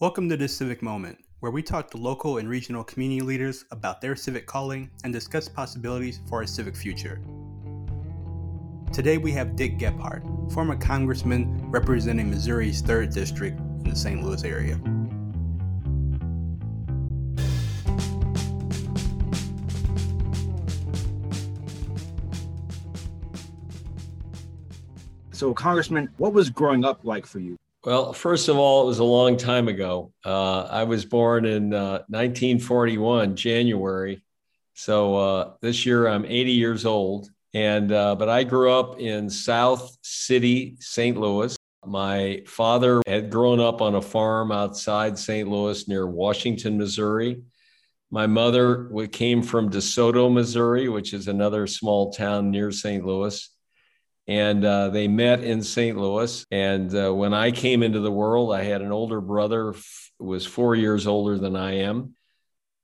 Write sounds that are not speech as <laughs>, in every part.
Welcome to this civic moment, where we talk to local and regional community leaders about their civic calling and discuss possibilities for our civic future. Today we have Dick Gephardt, former congressman representing Missouri's 3rd District in the St. Louis area. So, Congressman, what was growing up like for you? Well, first of all, it was a long time ago. Uh, I was born in uh, 1941, January. So uh, this year I'm 80 years old. And uh, but I grew up in South City, St. Louis. My father had grown up on a farm outside St. Louis near Washington, Missouri. My mother came from DeSoto, Missouri, which is another small town near St. Louis and uh, they met in St. Louis. And uh, when I came into the world, I had an older brother, f- was four years older than I am.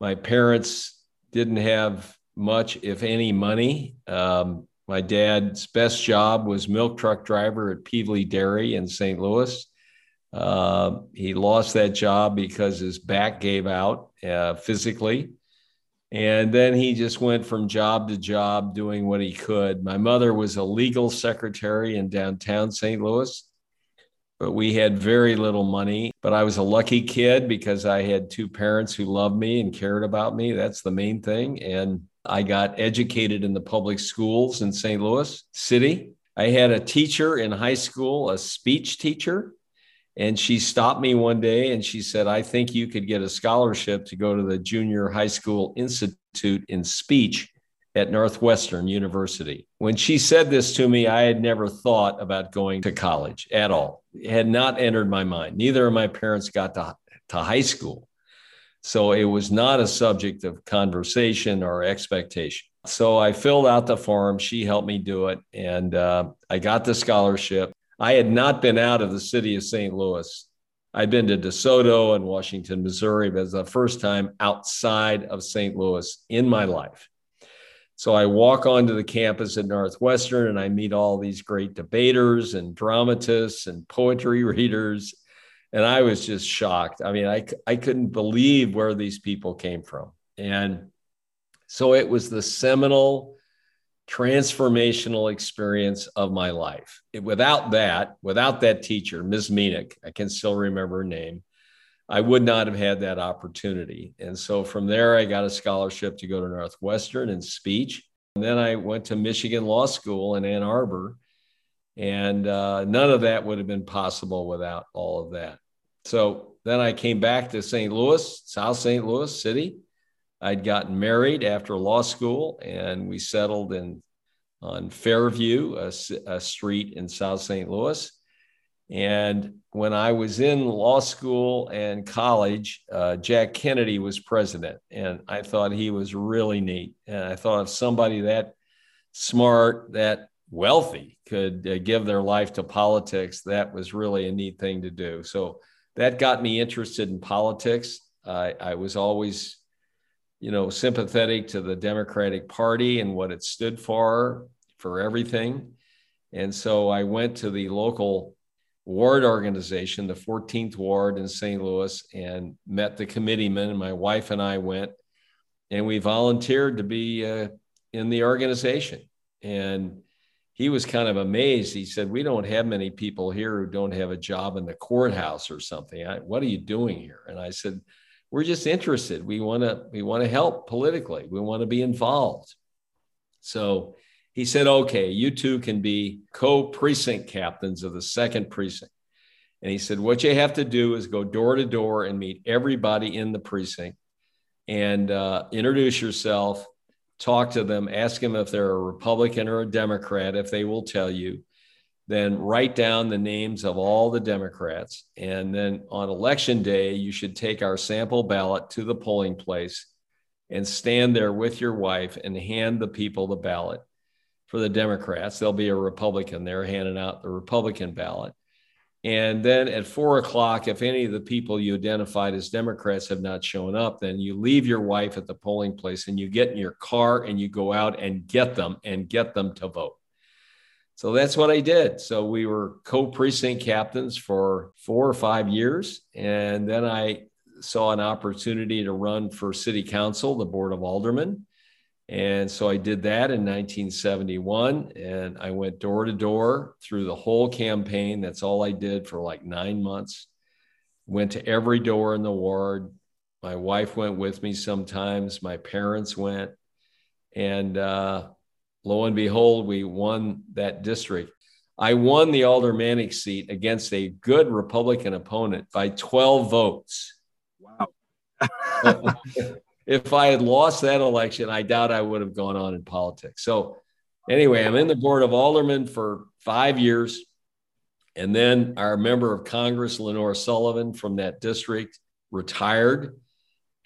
My parents didn't have much, if any, money. Um, my dad's best job was milk truck driver at Pevely Dairy in St. Louis. Uh, he lost that job because his back gave out uh, physically. And then he just went from job to job doing what he could. My mother was a legal secretary in downtown St. Louis, but we had very little money. But I was a lucky kid because I had two parents who loved me and cared about me. That's the main thing. And I got educated in the public schools in St. Louis City. I had a teacher in high school, a speech teacher and she stopped me one day and she said, I think you could get a scholarship to go to the Junior High School Institute in Speech at Northwestern University. When she said this to me, I had never thought about going to college at all. It had not entered my mind. Neither of my parents got to, to high school. So it was not a subject of conversation or expectation. So I filled out the form. She helped me do it. And uh, I got the scholarship. I had not been out of the city of St. Louis. I'd been to DeSoto and Washington, Missouri, but it was the first time outside of St. Louis in my life. So I walk onto the campus at Northwestern and I meet all these great debaters and dramatists and poetry <laughs> readers. And I was just shocked. I mean, I, I couldn't believe where these people came from. And so it was the seminal transformational experience of my life. It, without that, without that teacher, Ms. Meenick, I can still remember her name, I would not have had that opportunity. And so from there, I got a scholarship to go to Northwestern in speech. And then I went to Michigan Law School in Ann Arbor. And uh, none of that would have been possible without all of that. So then I came back to St. Louis, South St. Louis City, I'd gotten married after law school, and we settled in on Fairview, a, a street in South St. Louis. And when I was in law school and college, uh, Jack Kennedy was president, and I thought he was really neat. And I thought if somebody that smart, that wealthy could uh, give their life to politics, that was really a neat thing to do. So that got me interested in politics. I was always you know, sympathetic to the Democratic Party and what it stood for, for everything. And so I went to the local ward organization, the 14th ward in St. Louis, and met the committeemen. And my wife and I went, and we volunteered to be uh, in the organization. And he was kind of amazed. He said, "We don't have many people here who don't have a job in the courthouse or something. I, what are you doing here?" And I said, we're just interested. We want to we want to help politically. We want to be involved. So he said, "Okay, you two can be co-precinct captains of the second precinct." And he said, "What you have to do is go door to door and meet everybody in the precinct, and uh, introduce yourself, talk to them, ask them if they're a Republican or a Democrat. If they will tell you, then write down the names of all the Democrats. And then on election day, you should take our sample ballot to the polling place and stand there with your wife and hand the people the ballot for the Democrats. There'll be a Republican there handing out the Republican ballot. And then at four o'clock, if any of the people you identified as Democrats have not shown up, then you leave your wife at the polling place and you get in your car and you go out and get them and get them to vote. So that's what I did. So we were co precinct captains for four or five years. And then I saw an opportunity to run for city council, the board of aldermen. And so I did that in 1971. And I went door to door through the whole campaign. That's all I did for like nine months. Went to every door in the ward. My wife went with me sometimes. My parents went. And uh, lo and behold, we won that district. I won the aldermanic seat against a good Republican opponent by 12 votes. Wow. if I had lost that election, I doubt I would have gone on in politics. So, anyway, I'm in the board of aldermen for five years. And then our member of Congress, Leonor Sullivan from that district, retired.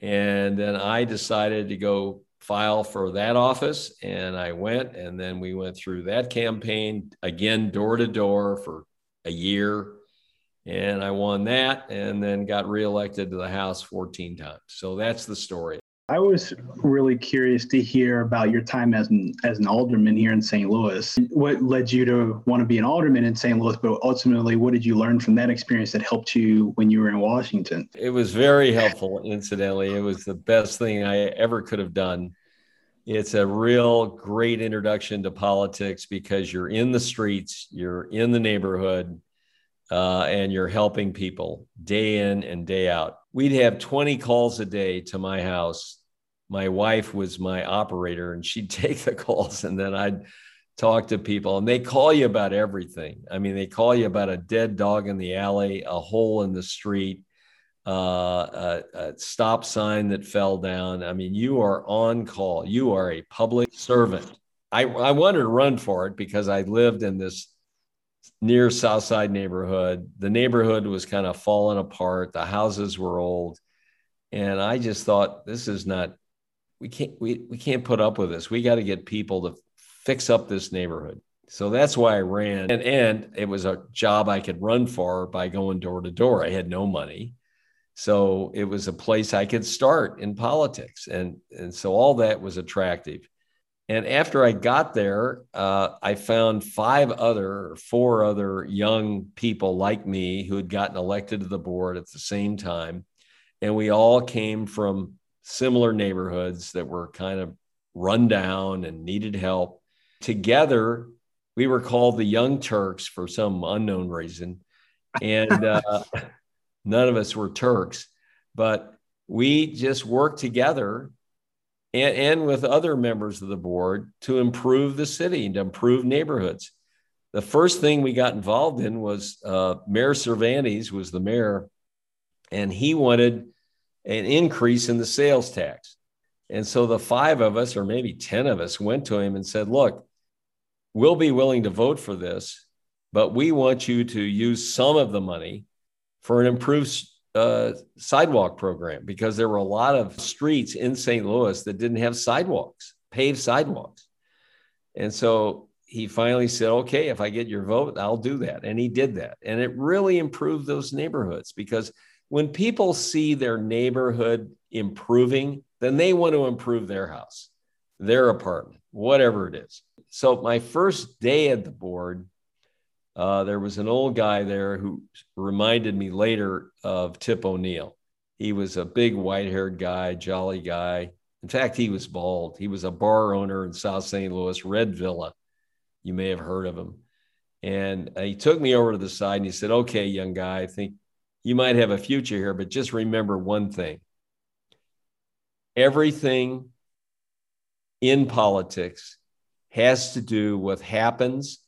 And then I decided to go file for that office. And I went, and then we went through that campaign again, door to door for a year. And I won that and then got reelected to the House 14 times. So that's the story. I was really curious to hear about your time as an, as an alderman here in St. Louis. What led you to want to be an alderman in St. Louis, but ultimately, what did you learn from that experience that helped you when you were in Washington? It was very helpful, incidentally. It was the best thing I ever could have done. It's a real great introduction to politics because you're in the streets, you're in the neighborhood, uh, and you're helping people day in and day out. We'd have 20 calls a day to my house my wife was my operator and she'd <laughs> take the calls and then I'd talk to people and they call you about everything. I mean, they call you about a dead dog in the alley, a hole in the street, uh, a, a stop sign that fell down. I mean, you are on call. You are a public servant. I, I wanted to run for it because I lived in this near South Side neighborhood. The neighborhood was kind of falling apart. The houses were old. And I just thought, this is not we can't we, we can't put up with this. We got to get people to fix up this neighborhood. So that's why I ran. And, and it was a job I could run for by going door to door. I had no money. So it was a place I could start in politics. And, and so all that was attractive. And after I got there, uh, I found five other, four other young people like me who had gotten elected to the board at the same time. And we all came from similar neighborhoods that were kind of run down and needed help. Together, we were called the Young Turks for some unknown reason. And uh, <laughs> none of us were Turks, but we just worked together and, and, with other members of the board to improve the city and to improve neighborhoods. The first thing we got involved in was uh, Mayor Cervantes was the mayor, and he wanted an increase in the sales tax. And so the five of us, or maybe 10 of us, went to him and said, Look, we'll be willing to vote for this, but we want you to use some of the money for an improved uh, sidewalk program because there were a lot of streets in St. Louis that didn't have sidewalks, paved sidewalks. And so he finally said, okay, if I get your vote, I'll do that. And he did that. And it really improved those neighborhoods because when people see their neighborhood improving, then they want to improve their house, their apartment, whatever it is. So, my first day at the board, uh, there was an old guy there who reminded me later of Tip O'Neill. He was a big white haired guy, jolly guy. In fact, he was bald. He was a bar owner in South St. Louis, Red Villa. You may have heard of him. And he took me over to the side and he said, Okay, young guy, I think you might have a future here, but just remember one thing everything in politics has to do with happens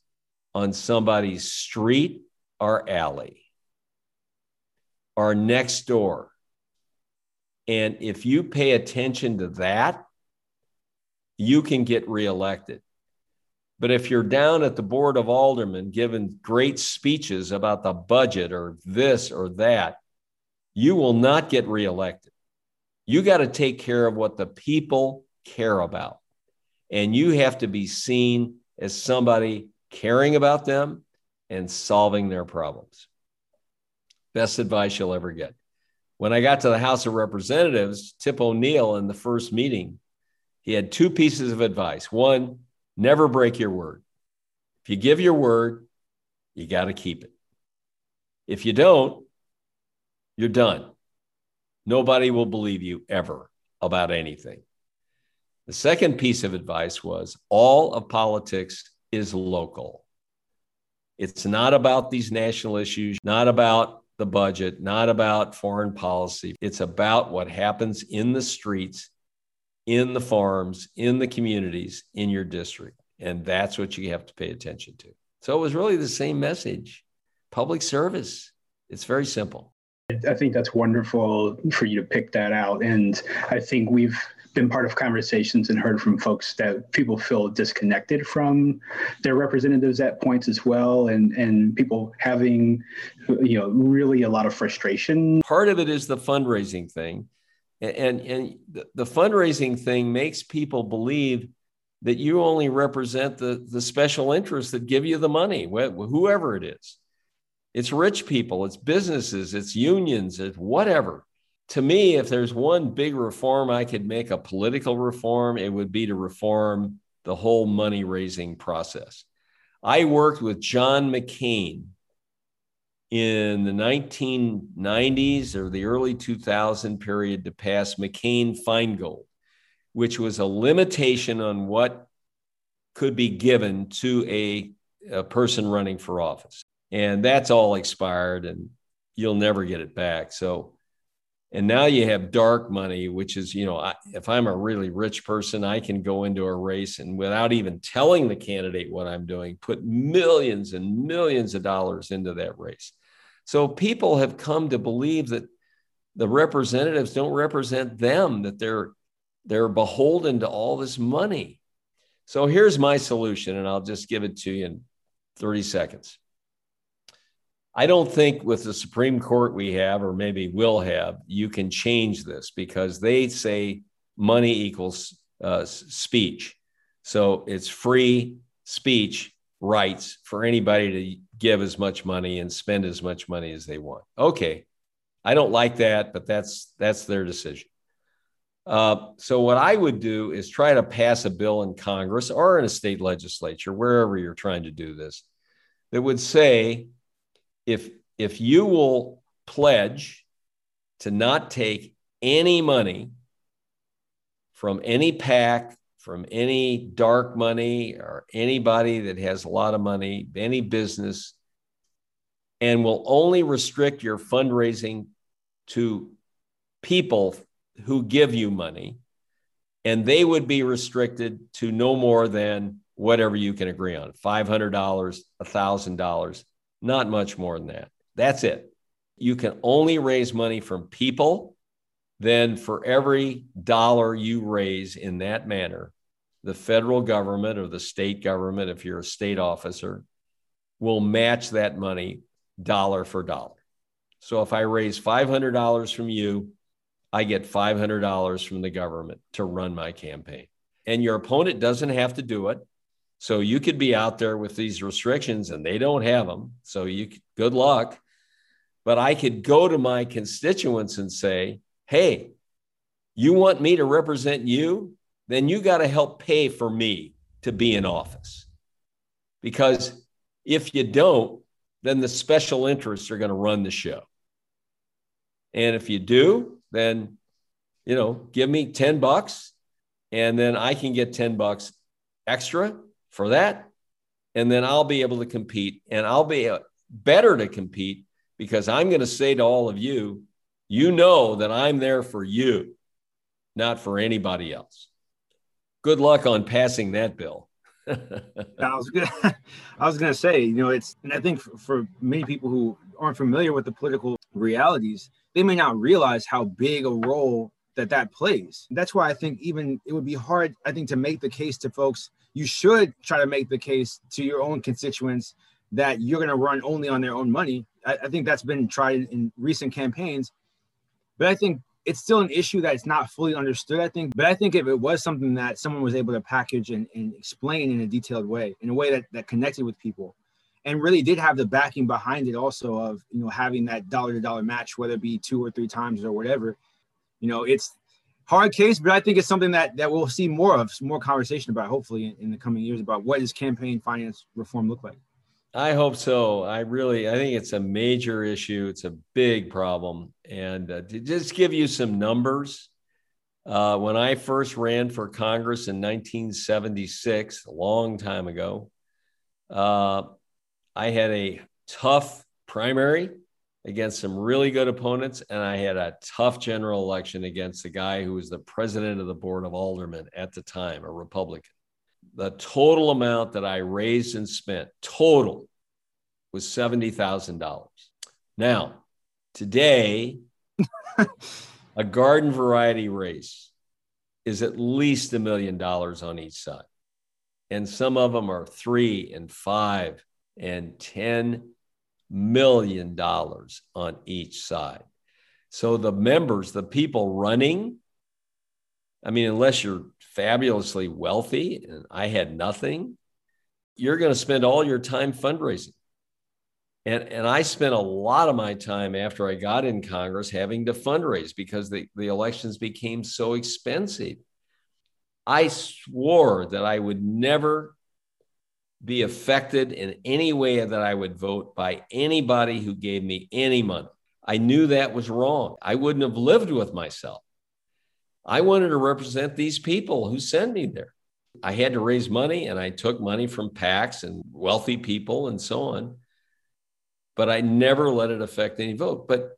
on somebody's street or alley or next door. And if you pay attention to that, you can get reelected. But if you're down at the Board of Aldermen giving great speeches about the budget or this or that, you will not get reelected. You got to take care of what the people care about. And you have to be seen as somebody caring about them and solving their problems. Best advice you'll ever get. When I got to the House of Representatives, Tip O'Neill in the first meeting, he had two pieces of advice. One, Never break your word. If you give your word, you got to keep it. If you don't, you're done. Nobody will believe you ever about anything. The second piece of advice was all of politics is local. It's not about these national issues, not about the budget, not about foreign policy. It's about what happens in the streets, in the farms, in the communities, in your district. And that's what you have to pay attention to. So it was really the same message public service. It's very simple. I think that's wonderful for you to pick that out. And I think we've been part of conversations and heard from folks that people feel disconnected from their representatives at points as well and and people having you know really a lot of frustration part of it is the fundraising thing and and the, fundraising thing makes people believe that you only represent the the special interests that give you the money whoever it is it's rich people it's businesses it's unions it's whatever to me, if there's one big reform I could make a political reform, it would be to reform the whole money raising process. I worked with John McCain in the 1990s or the early 2000 period to pass McCain Feingold, which was a limitation on what could be given to a, a person running for office. And that's all expired and you'll never get it back. So and now you have dark money, which is, you know, I, if I'm a really rich person, I can go into a race and without even telling the candidate what I'm doing, put millions and millions of dollars into that race. So people have come to believe that the representatives don't represent them, that they're they're beholden to all this money. So here's my solution, and I'll just give it to you in 30 seconds. I don't think with the Supreme Court we have, or maybe will have, you can change this because they say money equals uh, speech. So it's free speech rights for anybody to give as much money and spend as much money as they want. Okay, I don't like that, but that's that's their decision. Uh, so what I would do is try to pass a bill in Congress or in a state legislature, wherever you're trying to do this, that would say if if you will pledge to not take any money from any PAC, from any dark money or anybody that has a lot of money, any business, and will only restrict your fundraising to people who give you money, and they would be restricted to no more than whatever you can agree on $500, $1,000 not much more than that. That's it. You can only raise money from people. Then, for every dollar you raise in that manner, the federal government or the state government, if you're a state officer, will match that money dollar for dollar. So if I raise $500 from you, I get $500 from the government to run my campaign. And your opponent doesn't have to do it. So you could be out there with these restrictions and they don't have them. So you good luck. But I could go to my constituents and say, "Hey, you want me to represent you? Then you got to help pay for me to be in office." Because if you don't, then the special interests are going to run the show. And if you do, then you know, give me 10 bucks and then I can get 10 bucks extra for that. And then I'll be able to compete and I'll be uh, better to compete because I'm going to say to all of you, you know that I'm there for you, not for anybody else. Good luck on passing that bill. <laughs> I was gonna, <laughs> I was gonna say, you know, it's, and I think for, for many people who aren't familiar with the political realities, they may not realize how big a role that that plays. That's why I think even it would be hard, I think, to make the case to folks. You should try to make the case to your own constituents that you're going to run only on their own money. I, I think that's been tried in recent campaigns, but I think it's still an issue that's not fully understood. I think, but I think if it was something that someone was able to package and, and explain in a detailed way, in a way that that connected with people, and really did have the backing behind it, also of you know having that dollar to dollar match, whether it be two or three times or whatever you know, it's hard case, but I think it's something that that we'll see more of, more conversation about, hopefully, in, in the coming years about what does campaign finance reform look like. I hope so. I really, I think it's a major issue. It's a big problem. And uh, to just give you some numbers, uh, when I first ran for Congress in 1976, a long time ago, uh, I had a tough primary against some really good opponents, and I had a tough general election against the guy who was the president of the board of aldermen at the time, a Republican. The total amount that I raised and spent, total, was $70,000. Now, today, <laughs> a garden variety race is at least a million dollars on each side. And some of them are three and five and 10 million dollars on each side. So the members, the people running, I mean, unless you're fabulously wealthy and I had nothing, you're going to spend all your time fundraising. And, and I spent a lot of my time after I got in Congress having to fundraise because the, the elections became so expensive. I swore that I would never be affected in any way that I would vote by anybody who gave me any money. I knew that was wrong. I wouldn't have lived with myself. I wanted to represent these people who send me there. I had to raise money and I took money from PACs and wealthy people and so on but I never let it affect any vote. But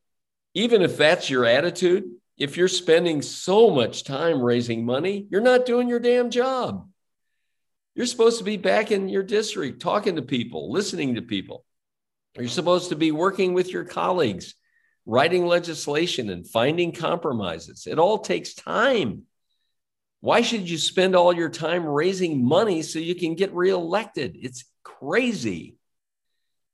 even if that's your attitude, if you're spending so much time raising money, you're not doing your damn job. You're supposed to be back in your district, talking to people, listening to people. You're supposed to be working with your colleagues, writing legislation and finding compromises. It all takes time. Why should you spend all your time raising money so you can get reelected? It's crazy.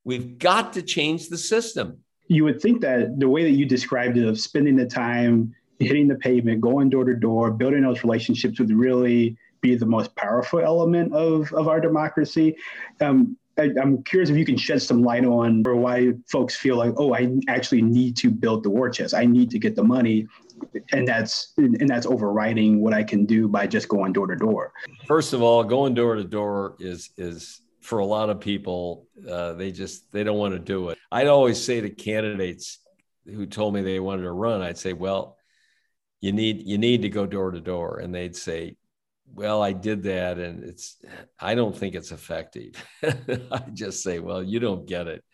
We've got to change the system. You would think that the way that you described it of spending the time hitting the pavement, going door to door, building those relationships would really be the most powerful element of, of our democracy. Um, I, am curious if you can shed some light on or why folks feel like, oh, I actually need to build the war chest. I need to get the money, and that's and that's overriding what I can do by just going door to door. First of all, going door to door is is for a lot of people, uh, they just they don't want to do it. I'd always say to candidates who told me they wanted to run, I'd say, "Well, you need you need to go door to door," and they'd say, "Well, I did that, and it's I don't think it's effective." <laughs> I just say, "Well, you don't get it."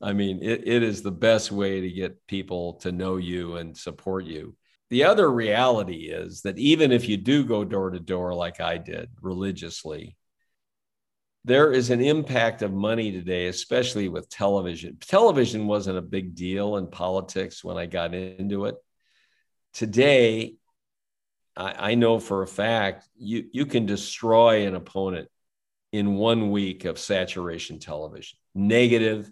I mean, it, it is the best way to get people to know you and support you. The other reality is that even if you do go door to door like I did religiously, there is an impact of money today, especially with television. Television wasn't a big deal in politics when I got into it. Today, I, I know for a fact you, you can destroy an opponent in one week of saturation television, negative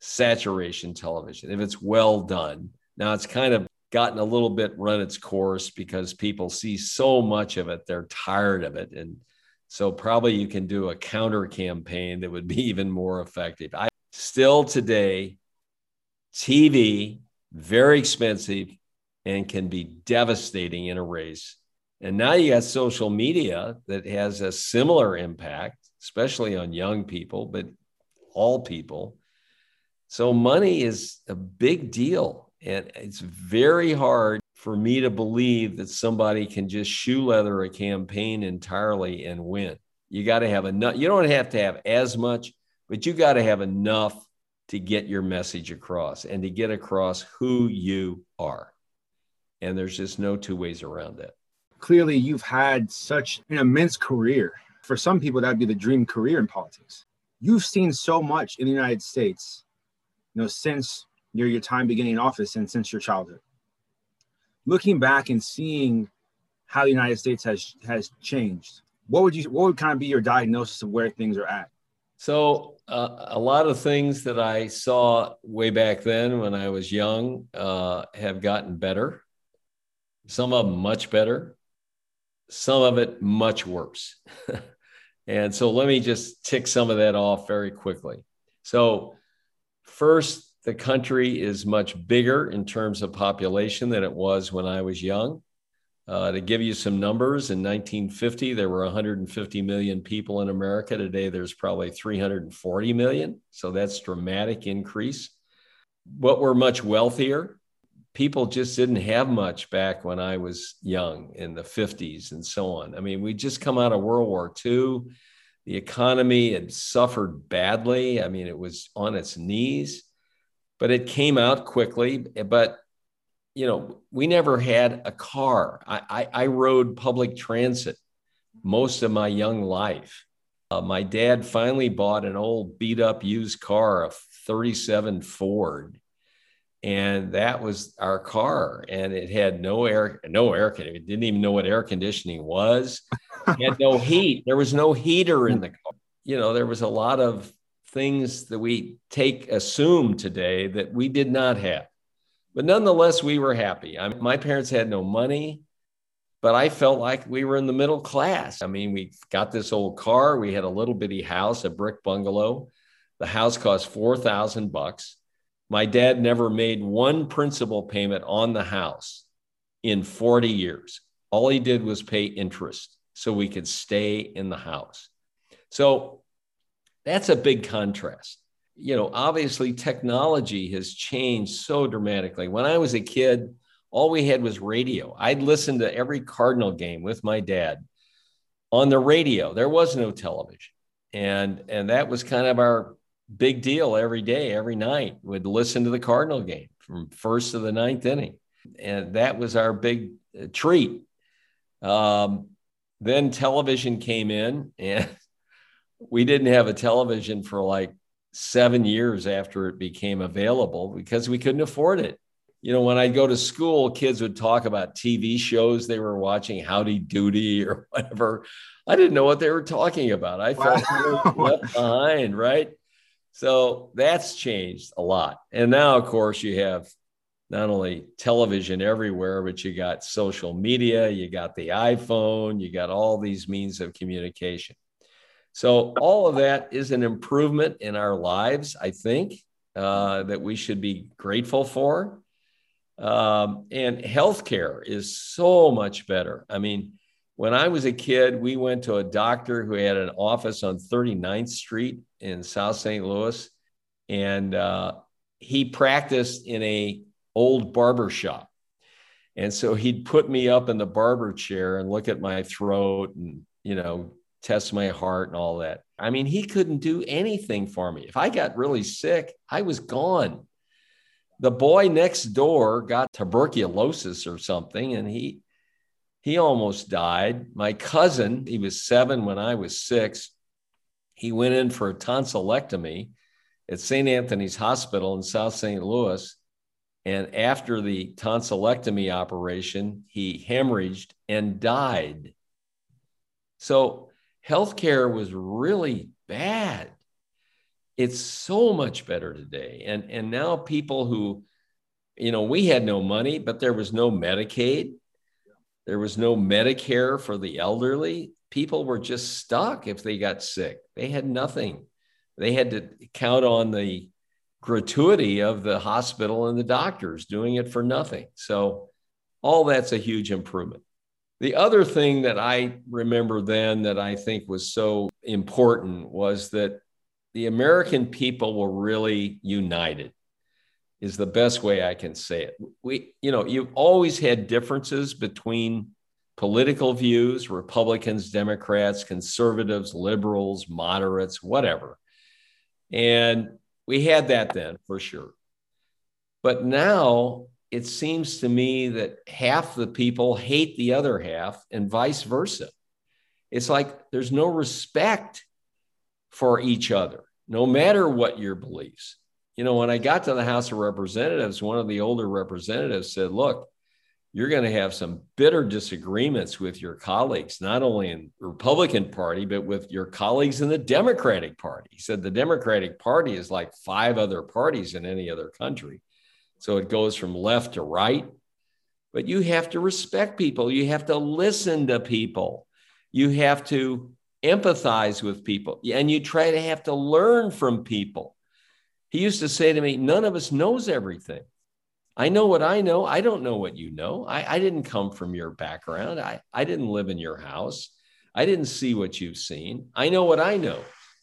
saturation television, if it's well done. Now, it's kind of gotten a little bit run its course because people see so much of it, they're tired of it. And so probably you can do a counter campaign that would be <laughs> even more effective. I still today, TV, very expensive and can be devastating in a race. And now you got social media that has a similar impact, especially on young people, but all people. So money is a big deal. And it's very hard for me to believe that somebody can just shoe leather a campaign entirely and win. You got to have enough. You don't have to have as much, but you got to have enough to get your message across and to get across who you are. And there's just no two ways around that. Clearly, you've had such an immense career. For some people, that'd be the dream career in politics. You've seen so much in the United States, you know, since your, your time beginning in office and since your childhood looking back and seeing how the United States has has changed, what would you what would kind of be your diagnosis of where things are at? So uh, a lot of things that I saw way back then when I was young uh, have gotten better. Some of them much better. Some of it much worse. <laughs> and so let me just tick some of that off very quickly. So first, the country is much bigger in terms of population than it was when I was young. Uh, to give you some numbers, in 1950, there were 150 million people in America. Today, there's probably 340 million. So that's dramatic increase. But we're much wealthier. People just didn't have much back when I was young in the 50s and so on. I mean, we just come out of World War II. The economy had suffered badly. I mean, it was on its knees, but it came out quickly. But you know, we never had a car. I, I, I rode public transit most of my young life. Uh, my dad finally bought an old beat up used car, a 37 Ford. And that was our car. And it had no air, no air conditioning. It didn't even know what air conditioning was. It had no <laughs> heat. There was no heater in hmm. the car. You know, there was a lot of things that we take assume today that we did not have. But nonetheless, we were happy. I mean, my parents had no money, but I felt like we were in the middle class. I mean, we got this old car. We had a little bitty house, a brick bungalow. The house cost 4,000 bucks. My dad never made one principal payment on the house in 40 years. All he did was pay interest so we could stay in the house. So that's a big contrast you know, obviously technology has changed so dramatically. When I was a kid, all we had was radio. I'd listen to every Cardinal game with my dad on the radio. There was no television. And and that was kind of our big deal every day, every night. We'd listen to the Cardinal game from first to the ninth inning. And that was our big uh, treat. Um, then television came in and <laughs> we didn't have a television for like seven years after it became available because we couldn't afford it. You know, when I go to school, kids would talk about TV shows they were watching, Howdy Doody or <laughs> whatever. I didn't know what they were talking about. I felt wow. left behind, right? So that's changed a lot. And now, of course, you have not only television everywhere, but you got social media, you got the iPhone, you got all these means of communication. So all of that is an improvement in our lives, I think, uh, that we should be grateful for. Um, and healthcare is so much better. I mean, when I was a kid, we went to a doctor who had an office on 39th Street in South St. Louis, and uh, he practiced in a old barber shop. And so he'd put me up in the barber chair and look at my throat and, you know, test my heart and all that. I mean, he couldn't do anything for me. If I got really sick, I was gone. The boy next door got tuberculosis or something and he he almost died. My cousin, he was 7 when I was 6. He went in for a tonsillectomy at St. Anthony's Hospital in South St. Louis. And after the tonsillectomy operation, he hemorrhaged and died. So healthcare was really bad. It's so much better today. And, and now people who, you know, we had no money, but there was no Medicaid. There was no Medicare for the elderly. People were just stuck if they got sick. They had nothing. They had to count on the gratuity of the hospital and the doctors doing it for nothing. So, all that's a huge improvement. The other thing that I remember then that I think was so important was that the American people were really united is the best way I can say it. We, you know, you've always had differences between political views, Republicans, Democrats, conservatives, liberals, moderates, whatever. And we had that then for sure. But now it seems to me that half the people hate the other half and vice versa. It's like there's no respect for each other, no matter what your beliefs. You know, when I got to the House of Representatives, one of the older representatives said, Look, you're going to have some bitter disagreements with your colleagues, not only in the Republican Party, but with your colleagues in the Democratic Party. He said the Democratic Party is like five other parties in any other country. So it goes from left to right. But you have to respect people. You have to listen to people. You have to empathize with people. And you try to have to learn from people. He used to say to me, None of us knows everything. I know what I know. I don't know what you know. I, I didn't come from your background. I, I didn't live in your house. I didn't see what you've seen. I know what I know.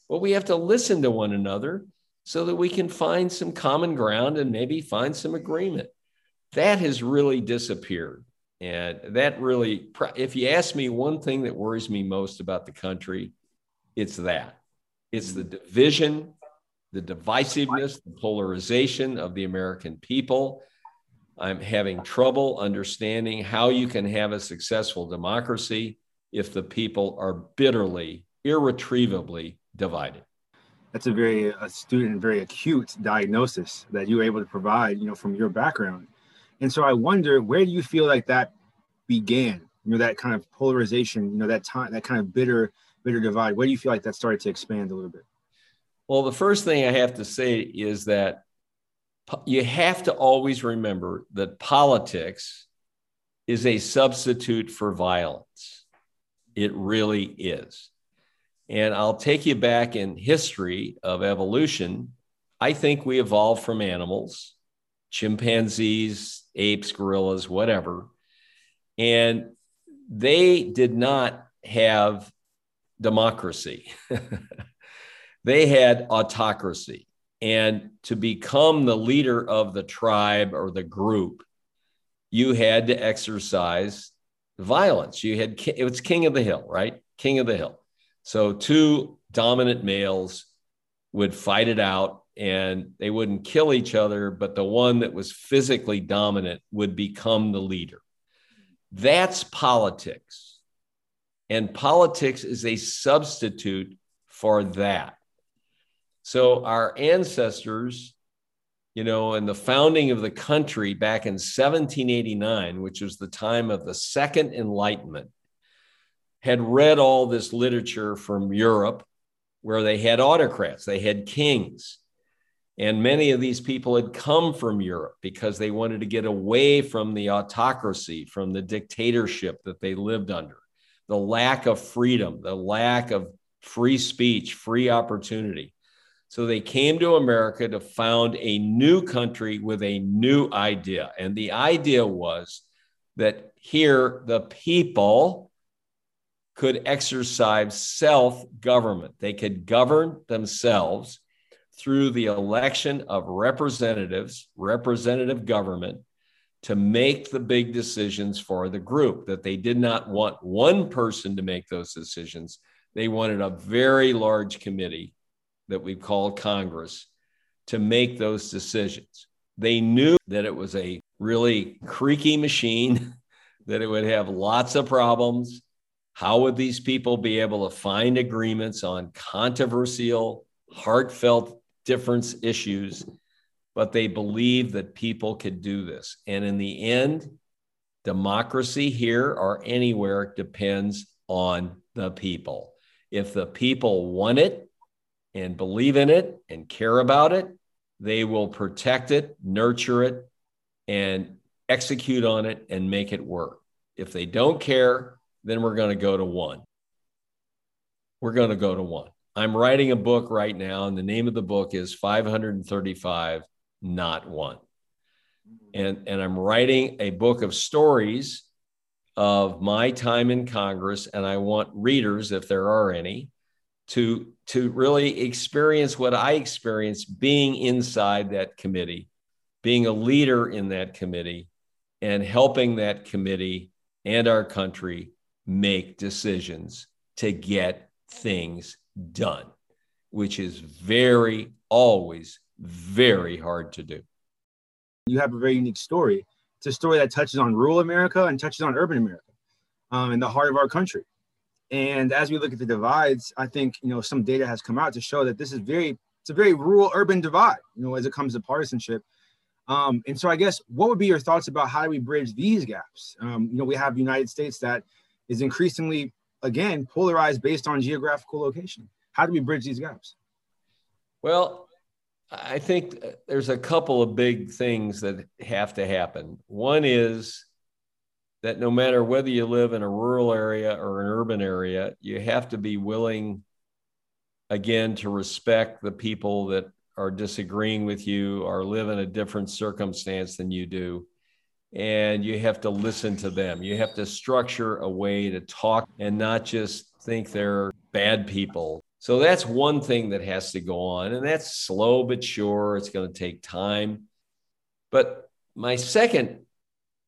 But we have to listen to one another so that we can find some common ground and maybe find some agreement. That has really disappeared. And that really, if you ask me one thing that worries me most about the country, it's that. It's the division, the divisiveness, the polarization of the American people. I'm having trouble understanding how you can have a successful democracy if the people are bitterly, irretrievably divided. That's a very astute and very acute diagnosis that you were able to provide, you know, from your background. And so I wonder, where do you feel like that began? You know, that kind of polarization, you know, that time, that kind of bitter, bitter divide. Where do you feel like that started to expand a little bit? Well, the first thing I have to say is that you have to always remember that politics is a substitute for violence. It really is. And I'll take you back in history of evolution. I think we evolved from animals, chimpanzees, apes, gorillas, whatever. And they did not have democracy. <laughs> they had autocracy. And to become the leader of the tribe or the group, you had to exercise violence. You had, it was king of the hill, right? King of the hill. So two dominant males would fight it out and they wouldn't kill each other, but the one that was physically dominant would become the leader. That's politics. And politics is a substitute for that. So our ancestors, you know, in the founding of the country back in 1789, which was the time of the Second Enlightenment, had read all this literature from Europe where they had autocrats, they had kings. And many of these people had come from Europe because they wanted to get away from the autocracy, from the dictatorship that they lived under, the lack of freedom, the lack of free speech, free opportunity. So they came to America to found a new country with a new idea. And the idea was that here the people could exercise self government, they could govern themselves through the election of representatives, representative government, to make the big decisions for the group, that they did not want one person to make those decisions. They wanted a very large committee that we called Congress to make those decisions. They knew that it was a really creaky machine, <laughs> that it would have lots of problems. How would these people be able to find agreements on controversial, heartfelt difference issues? But they believed that people could do this. And in the end, democracy here or anywhere depends on the people. If the people want it, and believe in it and care about it, they will protect it, nurture it, and execute on it and make it work. If they don't care, then we're going to go to one. We're going to go to one. I'm writing a book right now, and the name of the book is 535 Not One. And, and I'm writing a book of stories of my time in Congress, and I want readers, if there are any, to to really experience what I experienced being inside that committee, being a leader in that committee, and helping that committee and our country make decisions to get things done, which is very, always very hard to do. You have a very unique story. It's a story that touches on rural America and touches on urban America um, in the heart of our country. And as we look at the divides, I think you know some data has come out to show that this is very it's a very rural urban divide, you know, as it comes to partisanship. Um, and so I guess what would be your thoughts about how do we bridge these gaps? Um, you know, we have the United States that is increasingly again polarized based on geographical location. How do we bridge these gaps? Well, I think there's a couple of big things that have to happen. One is that no matter whether you live in a rural area or an urban area, you have to be willing, again, to respect the people that are disagreeing with you or live in a different circumstance than you do. And you have to listen to them. You have to structure a way to talk and not just think they're bad people. So that's one thing that has to go on. And that's slow but sure. It's going to take time. But my second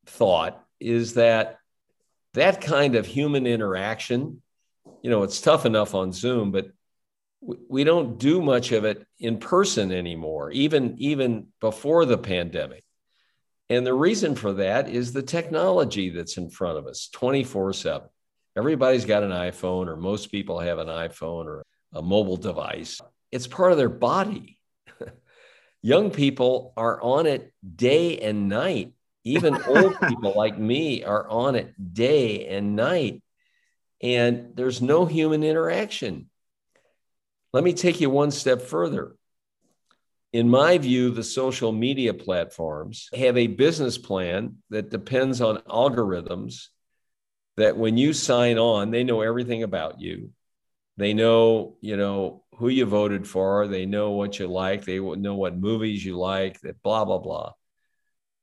thought is that that kind of human interaction, you know, it's tough enough on Zoom, but we don't do much of it in person anymore, even, even before the pandemic. And the reason for that is the technology that's in front of us 24 7. Everybody's got an iPhone, or most people have an iPhone or a mobile device. It's part of their body. <laughs> Young people are on it day and night. Even <laughs> old people like me are on it day and night. And there's no human interaction. Let me take you one step further. In my view, the social media platforms have a business plan that depends on algorithms that when you sign on, they know everything about you. They know, you know, who you voted for. They know what you like. They know what movies you like, that blah, blah, blah.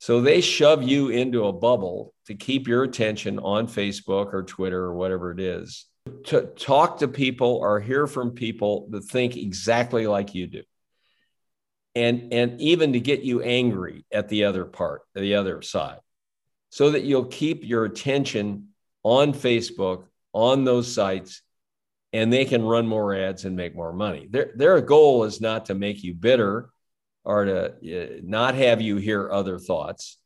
So they shove you into a bubble to keep your attention on Facebook or Twitter or whatever it is. To talk to people or hear from people that think exactly like you do. And and even to get you angry at the other part the other side. So that you'll keep your attention on facebook on those sites and they can run more ads and make more money. Their, their goal is not to make you bitter or to uh, not have you hear other thoughts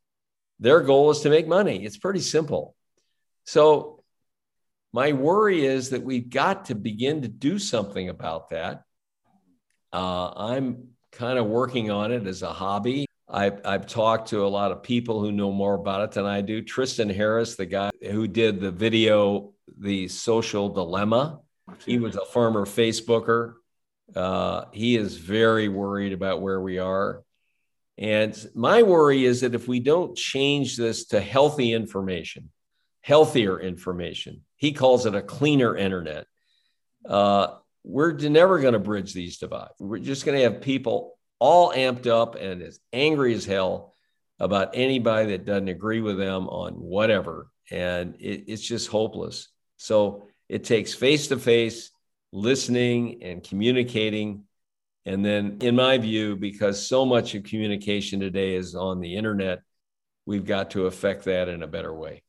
their goal is to make money it's pretty simple so my worry is that we've got to begin to do something about that. Uh, I'm kind of working on it as a hobby. I've, I've talked to a lot of people who know more about it than I do. Tristan Harris, the guy who did the video, The Social Dilemma, he was a former Facebooker. Uh, he is very worried about where we are. And my worry is that if we don't change this to healthy information, healthier information, he calls it a cleaner internet. Uh, we're never going to bridge these divides. We're just going to have people all amped up and as angry as hell about anybody that doesn't agree with them on whatever. And it, it's just hopeless. So it takes face to face listening and communicating. And then, in my view, because so much of communication today is on the internet, we've got to affect that in a better way.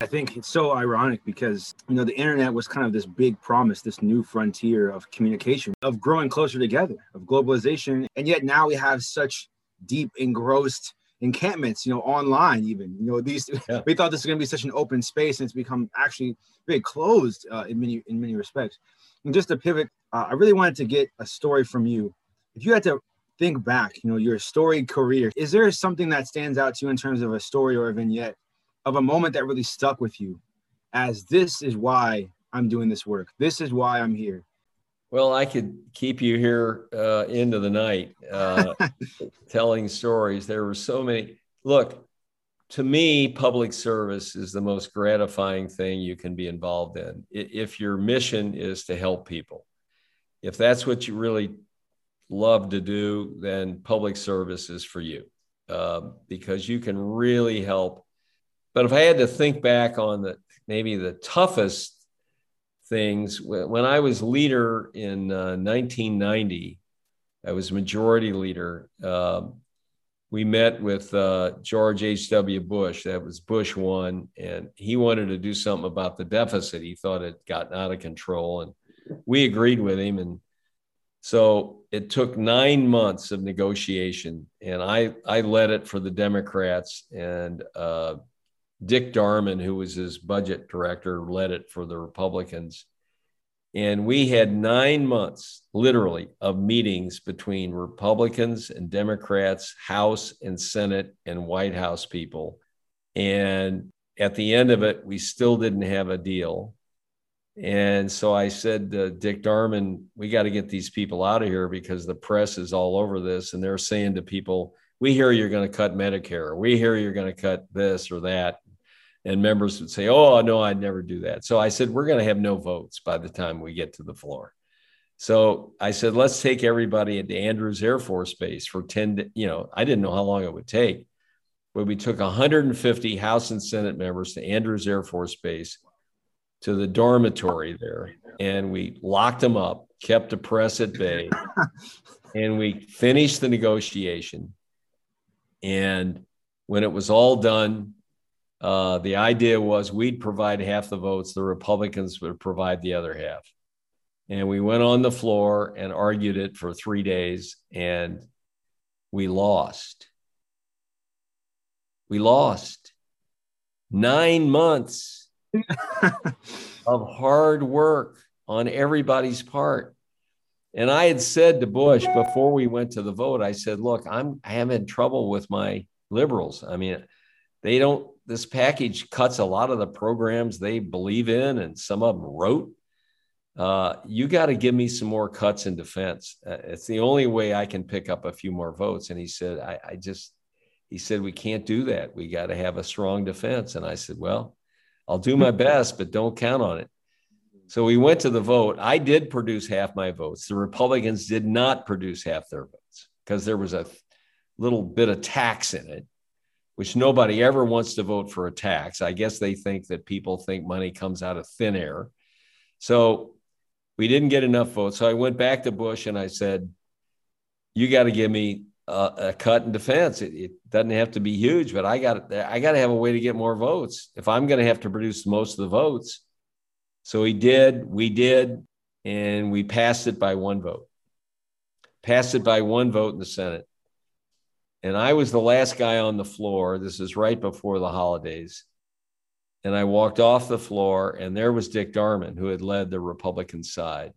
I think it's so ironic because you know the internet was kind of this big promise, this new frontier of communication, of growing closer together, of globalization, and yet now we have such deep engrossed encampments, you know, online even. You know, these yeah. <laughs> we thought this was going to be such an open space, and it's become actually very closed uh, in many in many respects. And just to pivot, uh, I really wanted to get a story from you. If you had to think back, you know, your storied career, is there something that stands out to you in terms of a story or a vignette of a moment that really stuck with you as this is why I'm doing this work. This is why I'm here. Well, I could keep you here uh, into the night uh, <laughs> telling stories. There were so many. Look, to me, public service is the most gratifying thing you can be involved in. If your mission is to help people, if that's what you really love to do, then public service is for you uh, because you can really help but if I had to think back on the maybe the toughest things, when I was leader in uh, 1990, I was majority leader. Uh, we met with uh, George H.W. Bush. That was Bush one, and he wanted to do something about the deficit. He thought it gotten out of control, and we agreed with him. And so it took nine months of negotiation, and I I led it for the Democrats, and uh, Dick Darman, who was his budget director, led it for the Republicans. And we had nine months, literally, of meetings between Republicans and Democrats, House and Senate and White House people. And at the end of it, we still didn't have a deal. And so I said to Dick Darman, we got to get these people out of here because the press is all over this. And they're saying to people, we hear you're going to cut Medicare. We hear you're going to cut this or that and members would say, "Oh no, I'd never do that." So I said, "We're going to have no votes by the time we get to the floor." So I said, let's take everybody into Andrews Air Force Base for 10, you know, I didn't know how long it would take, but we took 150 House and Senate members to Andrews Air Force Base to the dormitory there. And we locked them up, kept the press at bay, <laughs> and we finished the negotiation. And when it was all done, uh, the idea was we'd provide half the votes, the Republicans would provide the other half. And we went on the floor and argued it for three days, and we lost. We lost nine months <laughs> of hard work on everybody's part. And I had said to Bush before we went to the vote, I said, look, I'm I am in trouble with my liberals. I mean, they don't this package cuts a lot of the programs they believe in, and some of them wrote uh, you got to give me some more cuts in defense. Uh, it's the only way I can pick up a few more votes. And he said, I, I just, he said, we can't do that. We got to have a strong defense. And I said, well, I'll do my <laughs> best, but don't count on it. So we went to the vote. I did produce half my votes. The Republicans did not produce half their votes because there was a little bit of tax in it, which nobody ever wants to vote for a tax. I guess they think that people think money comes out of thin air. So we didn't get enough votes. So I went back to Bush and I said, you got to give me a, a, cut in defense. It, it, doesn't have to be huge, but I got I got to have a way to get more votes if I'm going to have to produce most of the votes. So he did. We did, and we passed it by one vote. Passed it by one vote in the Senate. And I was the last guy on the floor. This is right before the holidays. And I walked off the floor, and there was Dick Darman, who had led the Republican side.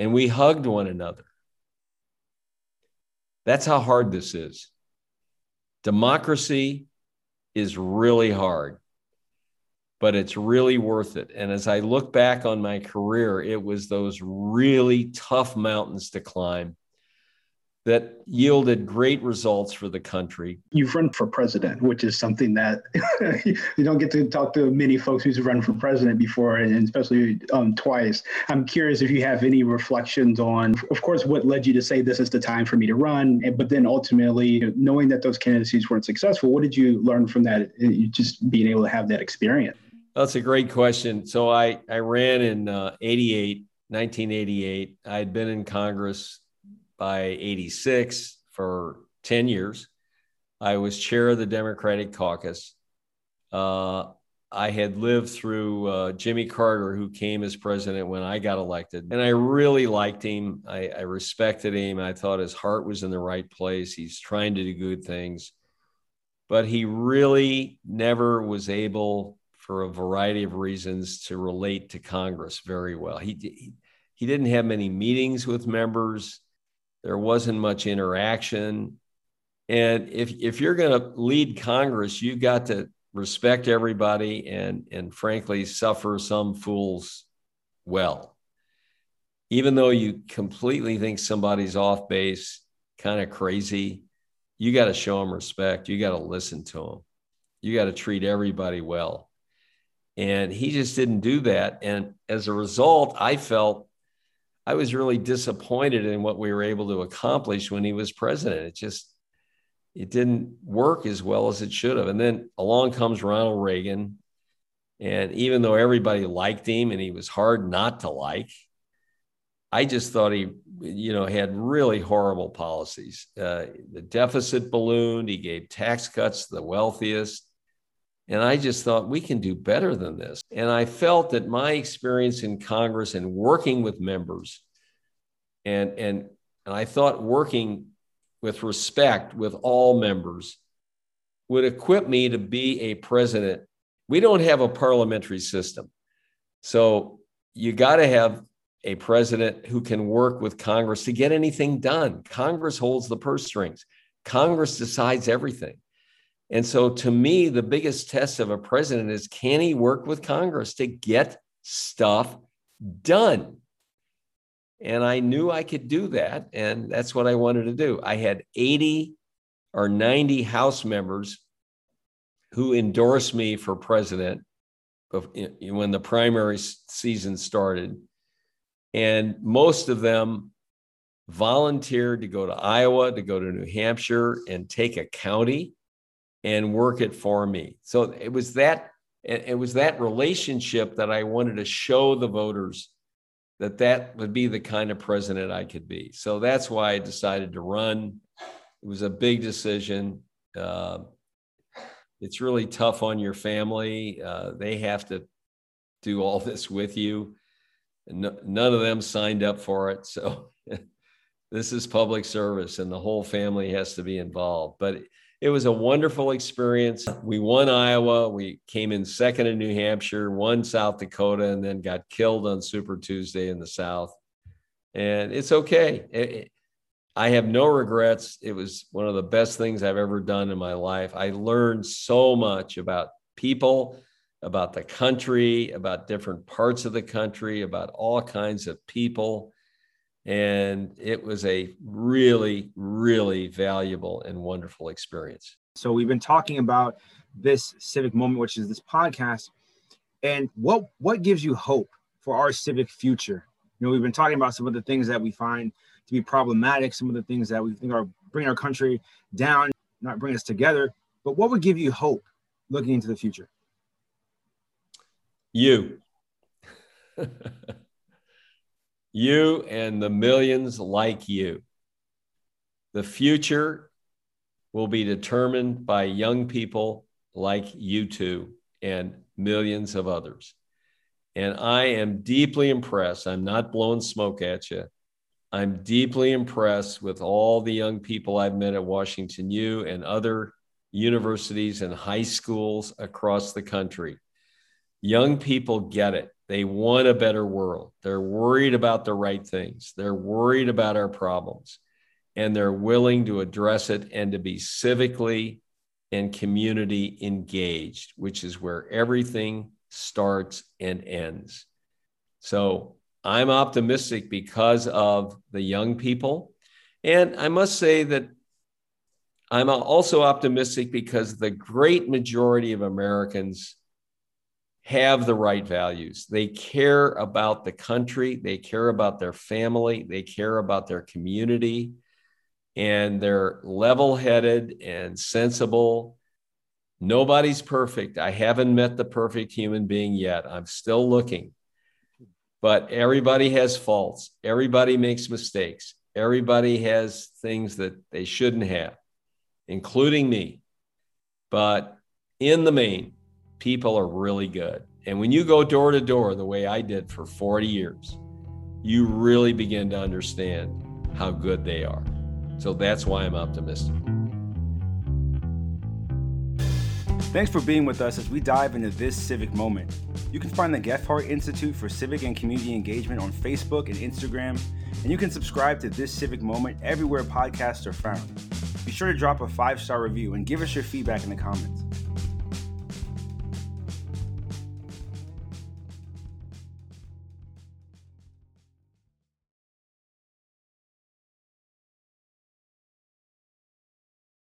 And we hugged one another. That's how hard this is. Democracy is really hard, but it's really worth it. And as I look back on my career, it was those really tough mountains to climb that yielded great results for the country. You've run for president, which is something that <laughs> you don't get to talk to many folks who's run for president before, and especially um, twice. I'm curious if you have any reflections on, of course, what led you to say this is the time for me to run, but then ultimately knowing that those candidacies weren't successful, what did you learn from that? Uh, just being able to have that experience. That's a great question. So I I ran in uh, 88, 1988. I had been in Congress by 86 for 10 years. I was chair of the Democratic caucus. Uh, I had lived through uh, Jimmy Carter, who came as president when I got elected. And I really liked him. I, I, respected him. I thought his heart was in the right place. He's trying to do good things. But he really never was able, for a variety of reasons, to relate to Congress very well. He, he, he didn't have many meetings with members. There wasn't much interaction. And if, if you're going to lead Congress, you've got to respect everybody and, and frankly, suffer some fools well. Even though you completely think somebody's off base, kind of crazy, you got to show them respect. You got to listen to them. You got to treat everybody well. And he just didn't do that. And as a result, I felt I was really disappointed in what we were able to accomplish when he was president. It just it didn't work as well as it should have. And then along comes Ronald Reagan, and even though everybody liked him and he was hard not to like, I just thought he, you know, had really horrible policies. Uh, the deficit ballooned. He gave tax cuts to the wealthiest. And I just thought we can do better than this. And I felt that my experience in Congress and working with members, and, and, and I thought working with respect with all members would equip me to be a president. We don't have a parliamentary system. So you got to have a president who can work with Congress to get anything done. Congress holds the purse strings, Congress decides everything. And so, to me, the biggest test of a president is can he work with Congress to get stuff done? And I knew I could do that. And that's what I wanted to do. I had 80 or 90 House members who endorsed me for president when the primary season started. And most of them volunteered to go to Iowa, to go to New Hampshire and take a county and work it for me. So it was that it was that relationship that I wanted to show the voters that that would be the kind of president I could be. So that's why I decided to run. It was a big decision. Uh, it's really tough on your family. Uh, they have to do all this with you. No, none of them signed up for it. So <laughs> this is public service and the whole family has to be involved. But it was a wonderful experience. We won Iowa. We came in second in New Hampshire, won South Dakota, and then got killed on Super Tuesday in the South. And it's okay. It, it, I have no regrets. It was one of the best things I've ever done in my life. I learned so much about people, about the country, about different parts of the country, about all kinds of people. And it was a really, really valuable and wonderful experience. So we've been talking about this civic moment, which is this podcast. And what what gives you hope for our civic future? You know, we've been talking about some of the things that we find to be problematic, some of the things that we think are bringing our country down, not bring us together. But what would give you hope looking into the future? You. <laughs> you and the millions like you. The future will be determined by young people like you two and millions of others. And I am deeply impressed. I'm not blowing smoke at you. I'm deeply impressed with all the young people I've met at Washington U and other universities and high schools across the country. Young people get it. They want a better world. They're worried about the right things. They're worried about our problems and they're willing to address it and to be civically and community engaged, which is where everything starts and ends. So I'm optimistic because of the young people. And I must say that I'm also optimistic because the great majority of Americans have the right values. They care about the country, they care about their family, they care about their community, and they're level headed and sensible. Nobody's perfect. I haven't met the perfect human being yet. I'm still looking but everybody has faults. Everybody makes mistakes. Everybody has things that they shouldn't have, including me. But in the main, people are really good. And when you go door to door the way I did for 40 years, you really begin to understand how good they are. So that's why I'm optimistic. Thanks for being with us as we dive into this civic moment. You can find the Gephardt Institute for Civic and Community Engagement on Facebook and Instagram, and you can subscribe to this civic moment everywhere podcasts are found. Be sure to drop a five star review and give us your feedback in the comments.